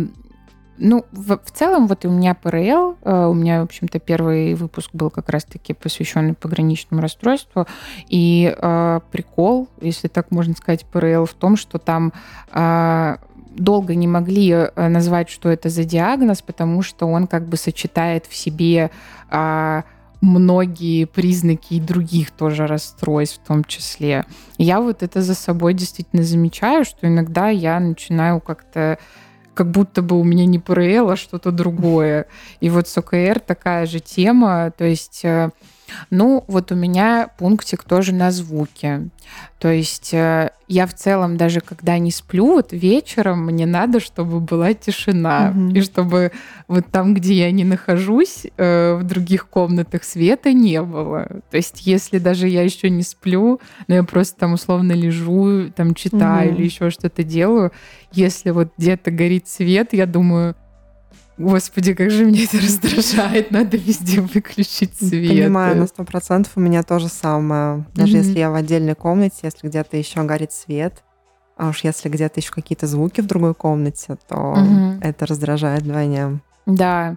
ну, в, в целом, вот у меня ПРЛ, а, у меня, в общем-то, первый выпуск был как раз-таки посвященный пограничному расстройству. И э, прикол, если так можно сказать, ПРЛ в том, что там э, долго не могли э, назвать, что это за диагноз, потому что он как бы сочетает в себе а, многие признаки и других тоже расстройств в том числе. Я вот это за собой действительно замечаю, что иногда я начинаю как-то как будто бы у меня не ПРЛ, а что-то другое. И вот с ОКР такая же тема, то есть э, ну, вот у меня пунктик тоже на звуки. То есть э, я в целом даже когда не сплю, вот вечером мне надо, чтобы была тишина. Угу. И чтобы вот там, где я не нахожусь, э, в других комнатах света не было. То есть если даже я еще не сплю, но я просто там условно лежу, там читаю угу. или еще что-то делаю, если вот где-то горит свет, я думаю, Господи, как же меня это раздражает. Надо везде выключить свет. Понимаю, на сто процентов у меня тоже самое. Даже mm-hmm. если я в отдельной комнате, если где-то еще горит свет, а уж если где-то еще какие-то звуки в другой комнате, то mm-hmm. это раздражает вдвойне. Да,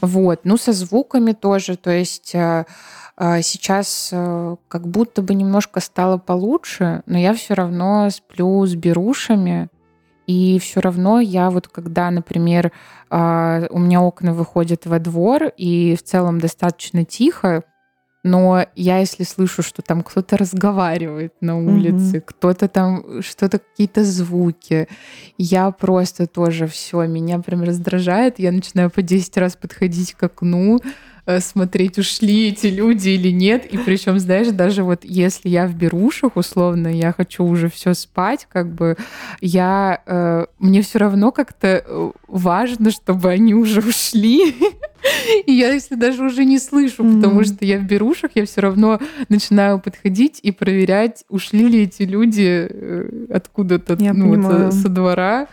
вот. Ну, со звуками тоже. То есть э, э, сейчас э, как будто бы немножко стало получше, но я все равно сплю с берушами. И все равно я вот когда, например, а, у меня окна выходят во двор, и в целом достаточно тихо, но я, если слышу, что там кто-то разговаривает на улице, mm-hmm. кто-то там, что-то, какие-то звуки, я просто тоже все, меня прям раздражает, я начинаю по 10 раз подходить к окну, Э, смотреть, ушли эти люди или нет. И причем, знаешь, даже вот если я в берушах, условно, я хочу уже все спать, как бы я э, мне все равно как-то э, важно, чтобы они уже ушли. И я если даже уже не слышу, mm-hmm. потому что я в берушах, я все равно начинаю подходить и проверять, ушли ли эти люди э, откуда-то ну, вот, со двора.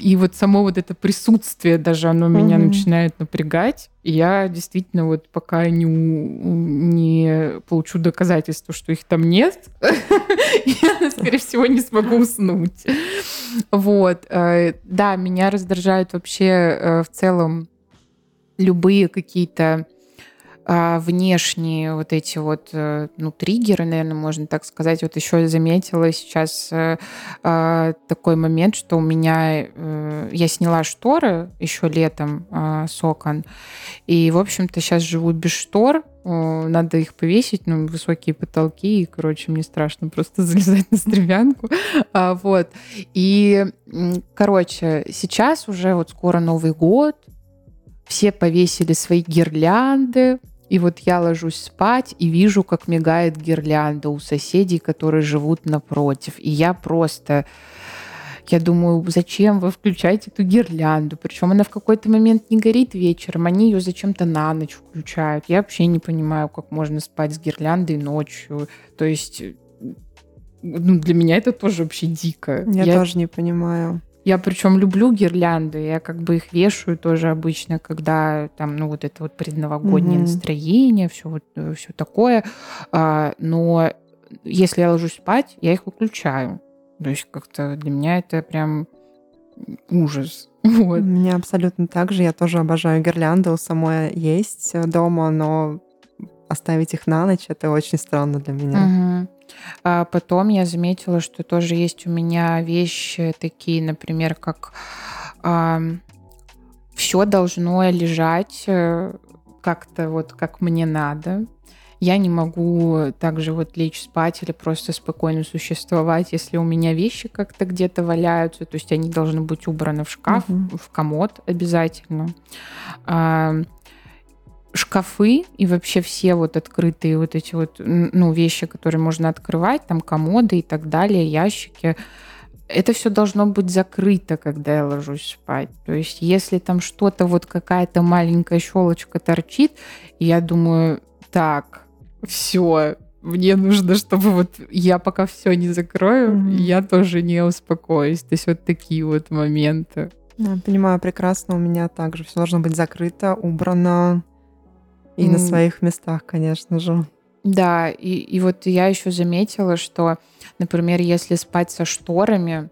И вот само вот это присутствие даже, оно меня угу. начинает напрягать. И я действительно вот пока не, не получу доказательства, что их там нет, я, скорее всего, не смогу уснуть. Вот. Э, да, меня раздражают вообще э, в целом любые какие-то а, внешние вот эти вот э, ну, триггеры, наверное, можно так сказать. Вот еще заметила сейчас э, а, такой момент, что у меня э, я сняла шторы еще летом а, с окон, и, в общем-то, сейчас живу без штор, надо их повесить, ну, высокие потолки, и, короче, мне страшно просто залезать на стревянку. А, вот. И, короче, сейчас уже вот скоро Новый год, все повесили свои гирлянды, и вот я ложусь спать и вижу, как мигает гирлянда у соседей, которые живут напротив. И я просто... Я думаю, зачем вы включаете эту гирлянду? Причем она в какой-то момент не горит вечером, они ее зачем-то на ночь включают. Я вообще не понимаю, как можно спать с гирляндой ночью. То есть ну, для меня это тоже вообще дико. Я, я тоже не понимаю. Я причем люблю гирлянды, я как бы их вешаю тоже обычно, когда там, ну, вот это вот предновогоднее mm-hmm. настроение, все вот э, все такое. А, но если я ложусь спать, я их выключаю. То есть как-то для меня это прям ужас. Вот. У меня абсолютно так же. Я тоже обожаю гирлянды. У самой есть дома, но оставить их на ночь это очень странно для меня. Угу. А потом я заметила, что тоже есть у меня вещи такие, например, как а, все должно лежать э, как-то вот как мне надо. Я не могу также вот лечь спать или просто спокойно существовать, если у меня вещи как-то где-то валяются. То есть они должны быть убраны в шкаф, угу. в комод обязательно. А, шкафы и вообще все вот открытые вот эти вот ну, вещи, которые можно открывать, там комоды и так далее, ящики, это все должно быть закрыто, когда я ложусь спать. То есть, если там что-то, вот какая-то маленькая щелочка торчит, я думаю, так, все, мне нужно, чтобы вот я пока все не закрою, mm-hmm. я тоже не успокоюсь. То есть вот такие вот моменты. Я понимаю прекрасно, у меня также все должно быть закрыто, убрано и mm. на своих местах, конечно же. Да, и, и вот я еще заметила, что, например, если спать со шторами,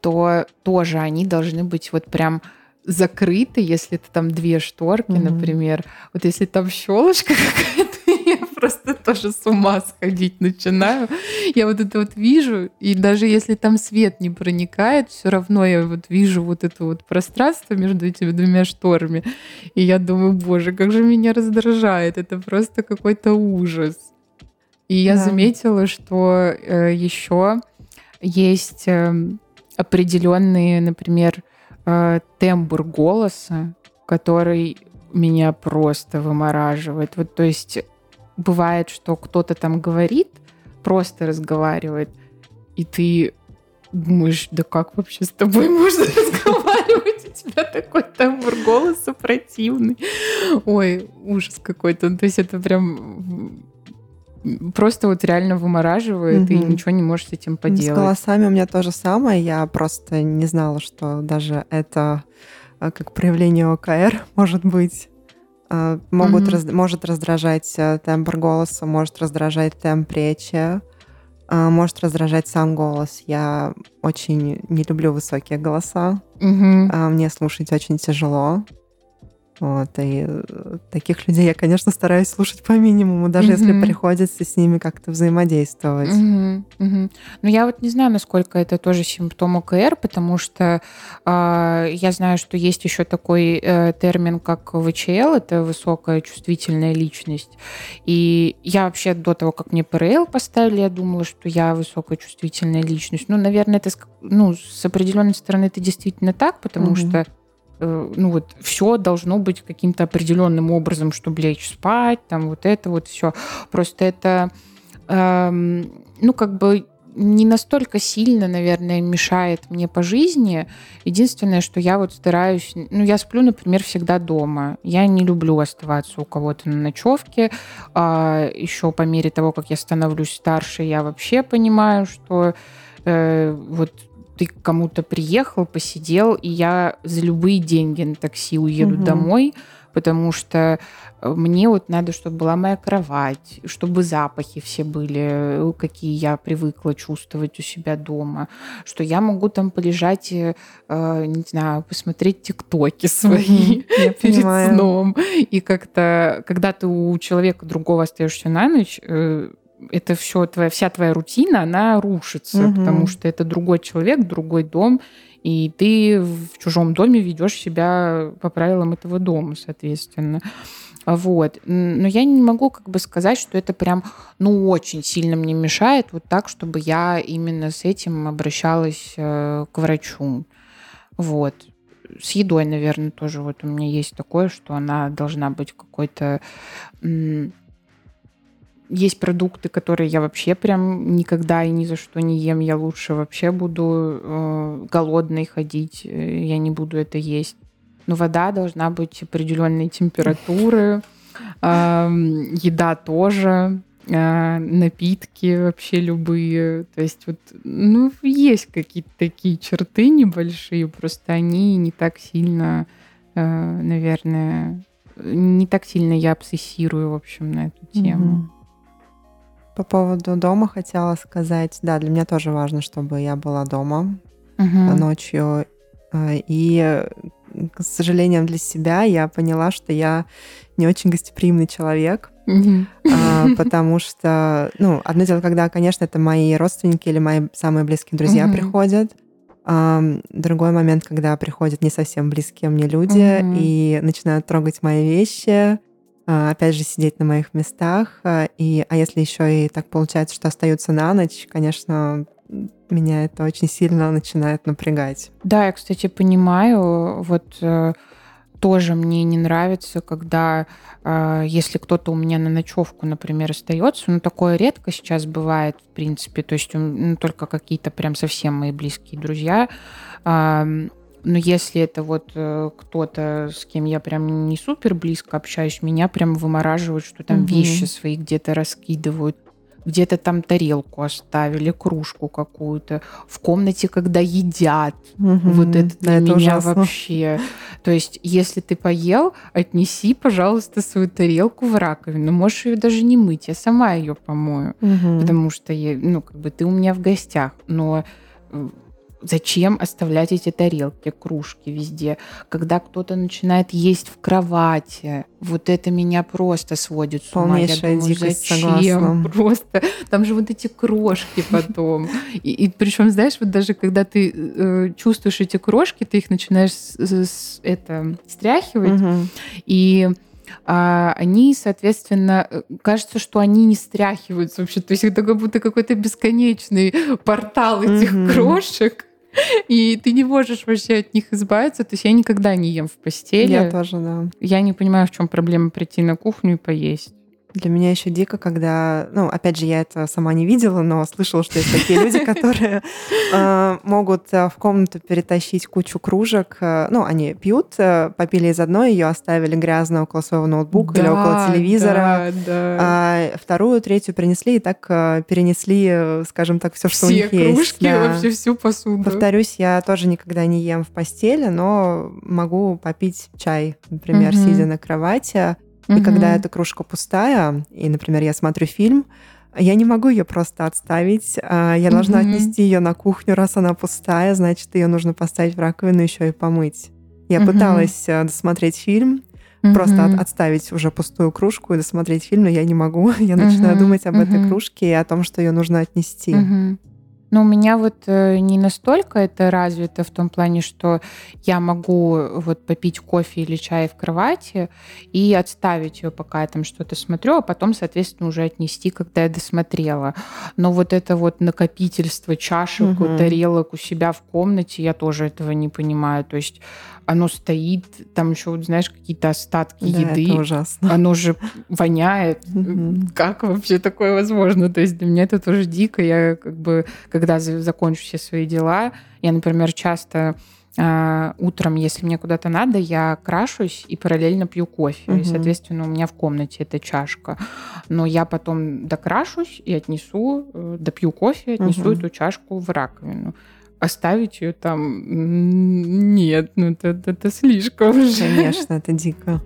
то тоже они должны быть вот прям закрыты, если это там две шторки, mm-hmm. например. Вот если там щелочка какая-то просто тоже с ума сходить начинаю. Я вот это вот вижу, и даже если там свет не проникает, все равно я вот вижу вот это вот пространство между этими двумя шторами. И я думаю, боже, как же меня раздражает. Это просто какой-то ужас. И я да. заметила, что э, еще есть э, определенные, например, э, тембр голоса, который меня просто вымораживает. Вот, то есть бывает, что кто-то там говорит, просто разговаривает, и ты думаешь, да как вообще с тобой можно разговаривать? У тебя такой тембр голоса противный. Ой, ужас какой-то. То есть это прям просто вот реально вымораживает, mm-hmm. и ничего не можешь с этим поделать. С голосами у меня то же самое. Я просто не знала, что даже это а, как проявление ОКР может быть. А, могут mm-hmm. раз, может раздражать э, тембр голоса, может раздражать темп речи, а, может раздражать сам голос. Я очень не люблю высокие голоса. Mm-hmm. Мне слушать очень тяжело. Вот, и э, таких людей я, конечно, стараюсь слушать по минимуму, даже mm-hmm. если приходится с ними как-то взаимодействовать. Mm-hmm. Mm-hmm. Ну, я вот не знаю, насколько это тоже симптом ОКР, потому что э, я знаю, что есть еще такой э, термин, как ВЧЛ, это высокая чувствительная личность. И я вообще до того, как мне ПРЛ поставили, я думала, что я высокая чувствительная личность. Ну, наверное, это ну, с определенной стороны это действительно так, потому mm-hmm. что ну вот все должно быть каким-то определенным образом, чтобы лечь спать, там вот это вот все. Просто это, эм, ну как бы не настолько сильно, наверное, мешает мне по жизни. Единственное, что я вот стараюсь... Ну, я сплю, например, всегда дома. Я не люблю оставаться у кого-то на ночевке. А еще по мере того, как я становлюсь старше, я вообще понимаю, что э, вот ты кому-то приехал, посидел, и я за любые деньги на такси уеду угу. домой, потому что э, мне вот надо, чтобы была моя кровать, чтобы запахи все были, э, какие я привыкла чувствовать у себя дома, что я могу там полежать, э, не знаю, посмотреть тиктоки свои mm перед понимаю. сном. И как-то, когда ты у человека другого остаешься на ночь, это все твоя, вся твоя рутина, она рушится, угу. потому что это другой человек, другой дом, и ты в чужом доме ведешь себя по правилам этого дома, соответственно. Вот. Но я не могу как бы сказать, что это прям, ну, очень сильно мне мешает вот так, чтобы я именно с этим обращалась э, к врачу. Вот. С едой, наверное, тоже вот у меня есть такое, что она должна быть какой-то есть продукты, которые я вообще прям никогда и ни за что не ем. Я лучше вообще буду э, голодной ходить, э, я не буду это есть. Но вода должна быть определенной температуры, э, еда тоже. а, напитки вообще любые. То есть вот, ну, есть какие-то такие черты небольшие, просто они не так сильно, э, наверное, не так сильно я обсессирую, в общем, на эту тему. По поводу дома хотела сказать, да, для меня тоже важно, чтобы я была дома угу. ночью. Э, и, к сожалению, для себя я поняла, что я не очень гостеприимный человек. А, потому что, ну, одно дело, когда, конечно, это мои родственники или мои самые близкие друзья приходят. А, другой момент, когда приходят не совсем близкие мне люди и начинают трогать мои вещи, опять же, сидеть на моих местах. И, а если еще и так получается, что остаются на ночь, конечно, меня это очень сильно начинает напрягать. Да, я, кстати, понимаю, вот э, тоже мне не нравится, когда э, если кто-то у меня на ночевку, например, остается, ну такое редко сейчас бывает, в принципе, то есть ну, только какие-то прям совсем мои близкие друзья. Э, но если это вот э, кто-то, с кем я прям не супер близко общаюсь, меня прям вымораживают, что там угу. вещи свои где-то раскидывают где-то там тарелку оставили, кружку какую-то, в комнате, когда едят. Угу, вот это для это меня ужасно. вообще. То есть, если ты поел, отнеси, пожалуйста, свою тарелку в раковину. Можешь ее даже не мыть, я сама ее помою, угу. потому что я, ну как бы ты у меня в гостях, но э, Зачем оставлять эти тарелки, кружки везде? Когда кто-то начинает есть в кровати, вот это меня просто сводит с ума. Я думаю, дикость, зачем? Согласна. Просто там же вот эти крошки потом. И, и причем, знаешь, вот даже когда ты э, чувствуешь эти крошки, ты их начинаешь с, с, это стряхивать, угу. и а, они, соответственно, э, кажется, что они не стряхиваются вообще. То есть это как будто какой-то бесконечный портал этих mm крошек. И ты не можешь вообще от них избавиться. То есть я никогда не ем в постели. Я тоже, да. Я не понимаю, в чем проблема прийти на кухню и поесть. Для меня еще дико, когда, ну, опять же, я это сама не видела, но слышала, что есть такие люди, которые э, могут э, в комнату перетащить кучу кружек. Э, ну, они пьют, попили из одной, ее оставили грязно около своего ноутбука или около телевизора. А вторую, третью принесли и так перенесли, скажем так, все, что у них есть. кружки, вообще всю посуду. Повторюсь, я тоже никогда не ем в постели, но могу попить чай, например, сидя на кровати. И когда эта кружка пустая, и, например, я смотрю фильм, я не могу ее просто отставить. А, я должна отнести ее на кухню, раз она пустая, значит, ее нужно поставить в раковину еще и помыть. Я пыталась э, досмотреть фильм, просто от, отставить уже пустую кружку и досмотреть фильм, но я не могу. Я начинаю думать об этой кружке и о том, что ее нужно отнести. Но у меня вот э, не настолько это развито в том плане, что я могу вот попить кофе или чай в кровати и отставить ее, пока я там что-то смотрю, а потом, соответственно, уже отнести, когда я досмотрела. Но вот это вот накопительство чашек, угу. тарелок у себя в комнате, я тоже этого не понимаю. То есть оно стоит, там еще, знаешь, какие-то остатки да, еды. Это ужасно. Оно же воняет. Как вообще такое возможно? То есть для меня это тоже дико. Я как бы, когда закончу все свои дела, я, например, часто Uh, утром, если мне куда-то надо, я крашусь и параллельно пью кофе. И, соответственно, у меня в комнате эта чашка. Но я потом докрашусь и отнесу, э, допью кофе, отнесу эту чашку в раковину оставить ее там нет, ну это, это, это слишком. Конечно, это дико.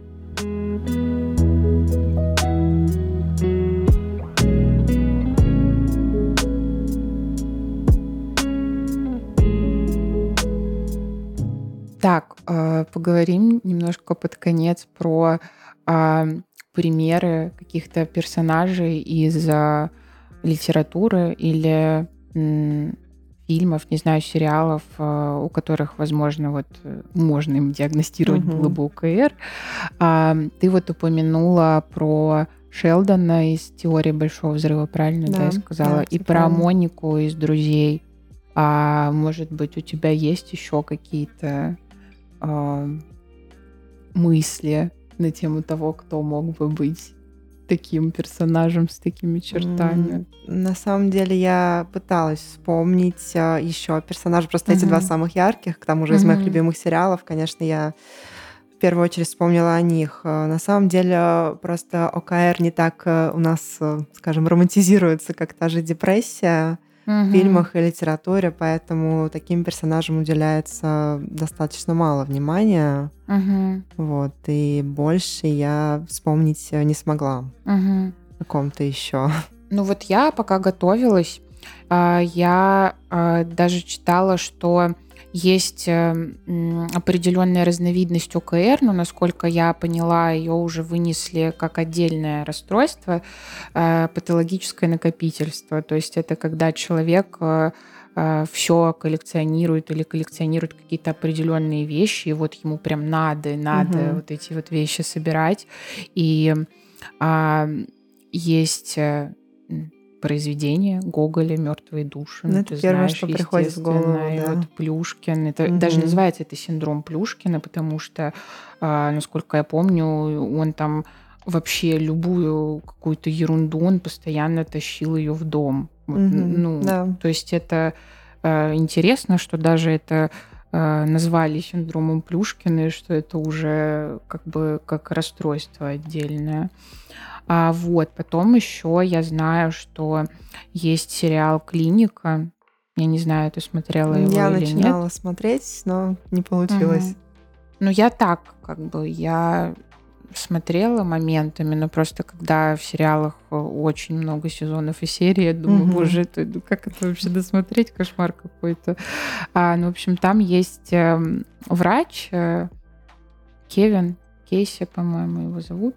Так, а, поговорим немножко под конец про а, примеры каких-то персонажей из а, литературы или фильмов, не знаю, сериалов, э, у которых, возможно, вот э, можно им диагностировать угу. было бы УКР. Ты вот упомянула про Шелдона из теории большого взрыва, правильно да, да я сказала? Да, И про правильно. Монику из друзей. А может быть, у тебя есть еще какие-то а, мысли на тему того, кто мог бы быть таким персонажем с такими чертами? На самом деле я пыталась вспомнить а, еще персонажей, просто uh-huh. эти два самых ярких, к тому же uh-huh. из моих любимых сериалов, конечно, я первую очередь вспомнила о них. Э, на самом деле просто ОКР не так у нас, скажем, романтизируется, как та же депрессия угу. фильмах и литературе, поэтому таким персонажам уделяется достаточно мало внимания. Угу. Вот, и больше я вспомнить не смогла. Угу. О ком-то еще. Ну вот я пока готовилась, а, я а, даже читала, что есть э, определенная разновидность ОКР, но насколько я поняла, ее уже вынесли как отдельное расстройство, э, патологическое накопительство. То есть это когда человек э, все коллекционирует или коллекционирует какие-то определенные вещи, и вот ему прям надо, надо угу. вот эти вот вещи собирать. И а, есть произведение Гоголя «Мертвые души». Ну, это первое, знаешь, что приходит в голову. Да. Вот Плюшкин. Это угу. даже называется это синдром Плюшкина, потому что, а, насколько я помню, он там вообще любую какую-то ерунду он постоянно тащил ее в дом. Вот, угу. Ну, да. то есть это э, интересно, что даже это э, назвали синдромом Плюшкина, и что это уже как бы как расстройство отдельное. А, вот, потом еще я знаю, что есть сериал «Клиника». Я не знаю, ты смотрела его я или нет. Я начинала смотреть, но не получилось. Угу. Ну, я так, как бы, я смотрела моментами, но просто когда в сериалах очень много сезонов и серий, я думаю, угу. боже, это, ну, как это вообще досмотреть, кошмар какой-то. А, ну, в общем, там есть э, врач э, Кевин, Кейси, по-моему, его зовут.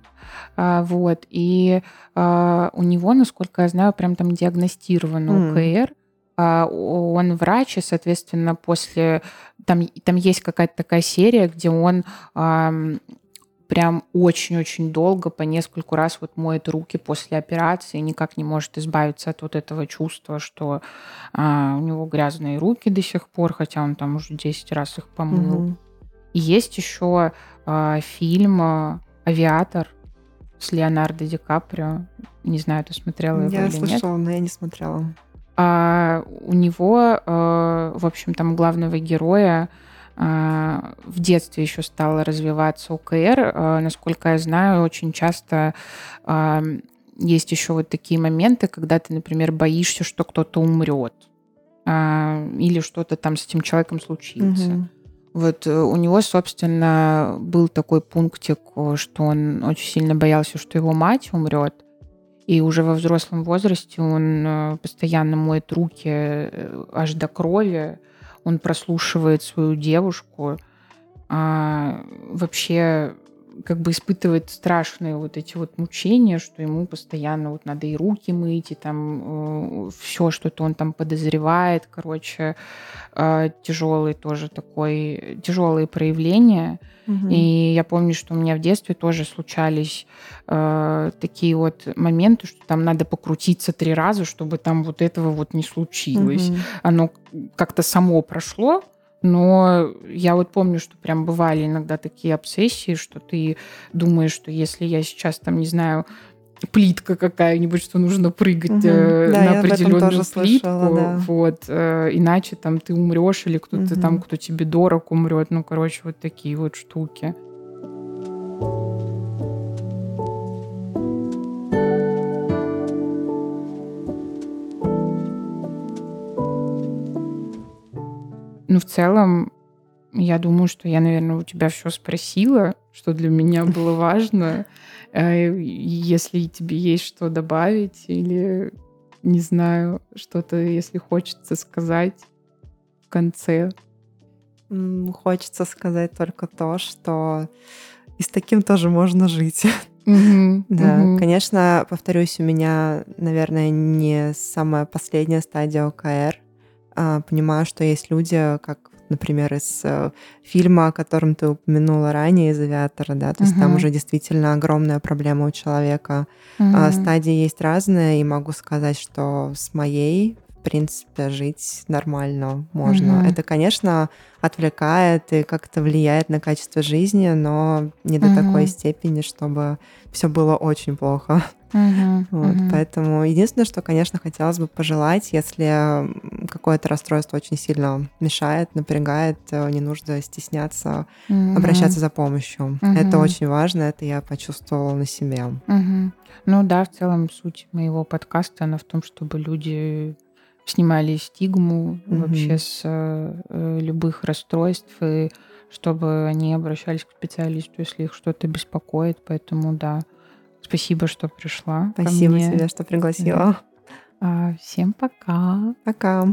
А, вот. И а, у него, насколько я знаю, прям там диагностирован mm. УКР. А, он врач, и, соответственно, после... Там, там есть какая-то такая серия, где он прям очень-очень долго, по нескольку раз вот моет руки после операции, никак не может избавиться от вот этого чувства, что а, у него грязные руки до сих пор, хотя он там уже 10 раз их помыл. Mm-hmm. И есть еще э, фильм а, «Авиатор» с Леонардо Ди Каприо. Не знаю, ты смотрела его я или слышала, нет. но я не смотрела. А, у него, э, в общем, там главного героя в детстве еще стало развиваться ОКР. Э, насколько я знаю, очень часто есть еще вот такие моменты, когда ты, например, боишься, что кто-то умрет или что-то там с этим человеком случится. Угу. Вот э, у него, собственно, был такой пунктик, что он очень сильно боялся, что его мать умрет. И уже во взрослом возрасте он э, постоянно моет руки э, аж до крови. Он прослушивает свою девушку. А вообще как бы испытывает страшные вот эти вот мучения, что ему постоянно вот надо и руки мыть, и там э, все что-то он там подозревает, короче, э, тяжелый тоже такой, тяжелые проявления. Угу. И я помню, что у меня в детстве тоже случались э, такие вот моменты, что там надо покрутиться три раза, чтобы там вот этого вот не случилось. Угу. Оно как-то само прошло, но я вот помню, что прям бывали иногда такие обсессии, что ты думаешь, что если я сейчас там, не знаю, плитка какая-нибудь, что нужно прыгать угу. э, да, на определенную плитку, слышала, да. вот, э, иначе там ты умрешь или кто-то угу. там, кто тебе дорог, умрет, ну, короче, вот такие вот штуки. Ну, в целом, я думаю, что я, наверное, у тебя все спросила, что для меня было важно. Э, если тебе есть что добавить или, не знаю, что-то, если хочется сказать в конце. Хочется сказать только то, что и с таким тоже можно жить. Mm-hmm. Да, mm-hmm. конечно, повторюсь, у меня, наверное, не самая последняя стадия ОКР. А, понимаю, что есть люди, как, например, из э, фильма, о котором ты упомянула ранее, из «Авиатора», да, то есть uh-huh. там уже действительно огромная проблема у человека. Uh-huh. Стадии есть разные, и могу сказать, что с моей в принципе, жить нормально можно. Mm-hmm. Это, конечно, отвлекает и как-то влияет на качество жизни, но не до mm-hmm. такой степени, чтобы все было очень плохо. Мгм, Вот, мгм. поэтому единственное, что, конечно, хотелось бы пожелать, если какое-то расстройство очень сильно мешает, напрягает, э, не нужно стесняться Мгм. обращаться за помощью. Это Мгм. очень важно, это я почувствовала на себе. Мгм. Ну да, в целом суть моего подкаста, она в том, чтобы люди снимали стигму вообще Мгм. с э, э, любых расстройств, и чтобы они обращались к специалисту, если их что-то беспокоит. Поэтому да, спасибо, что пришла Спасибо тебе, что пригласила. А, всем пока. Пока.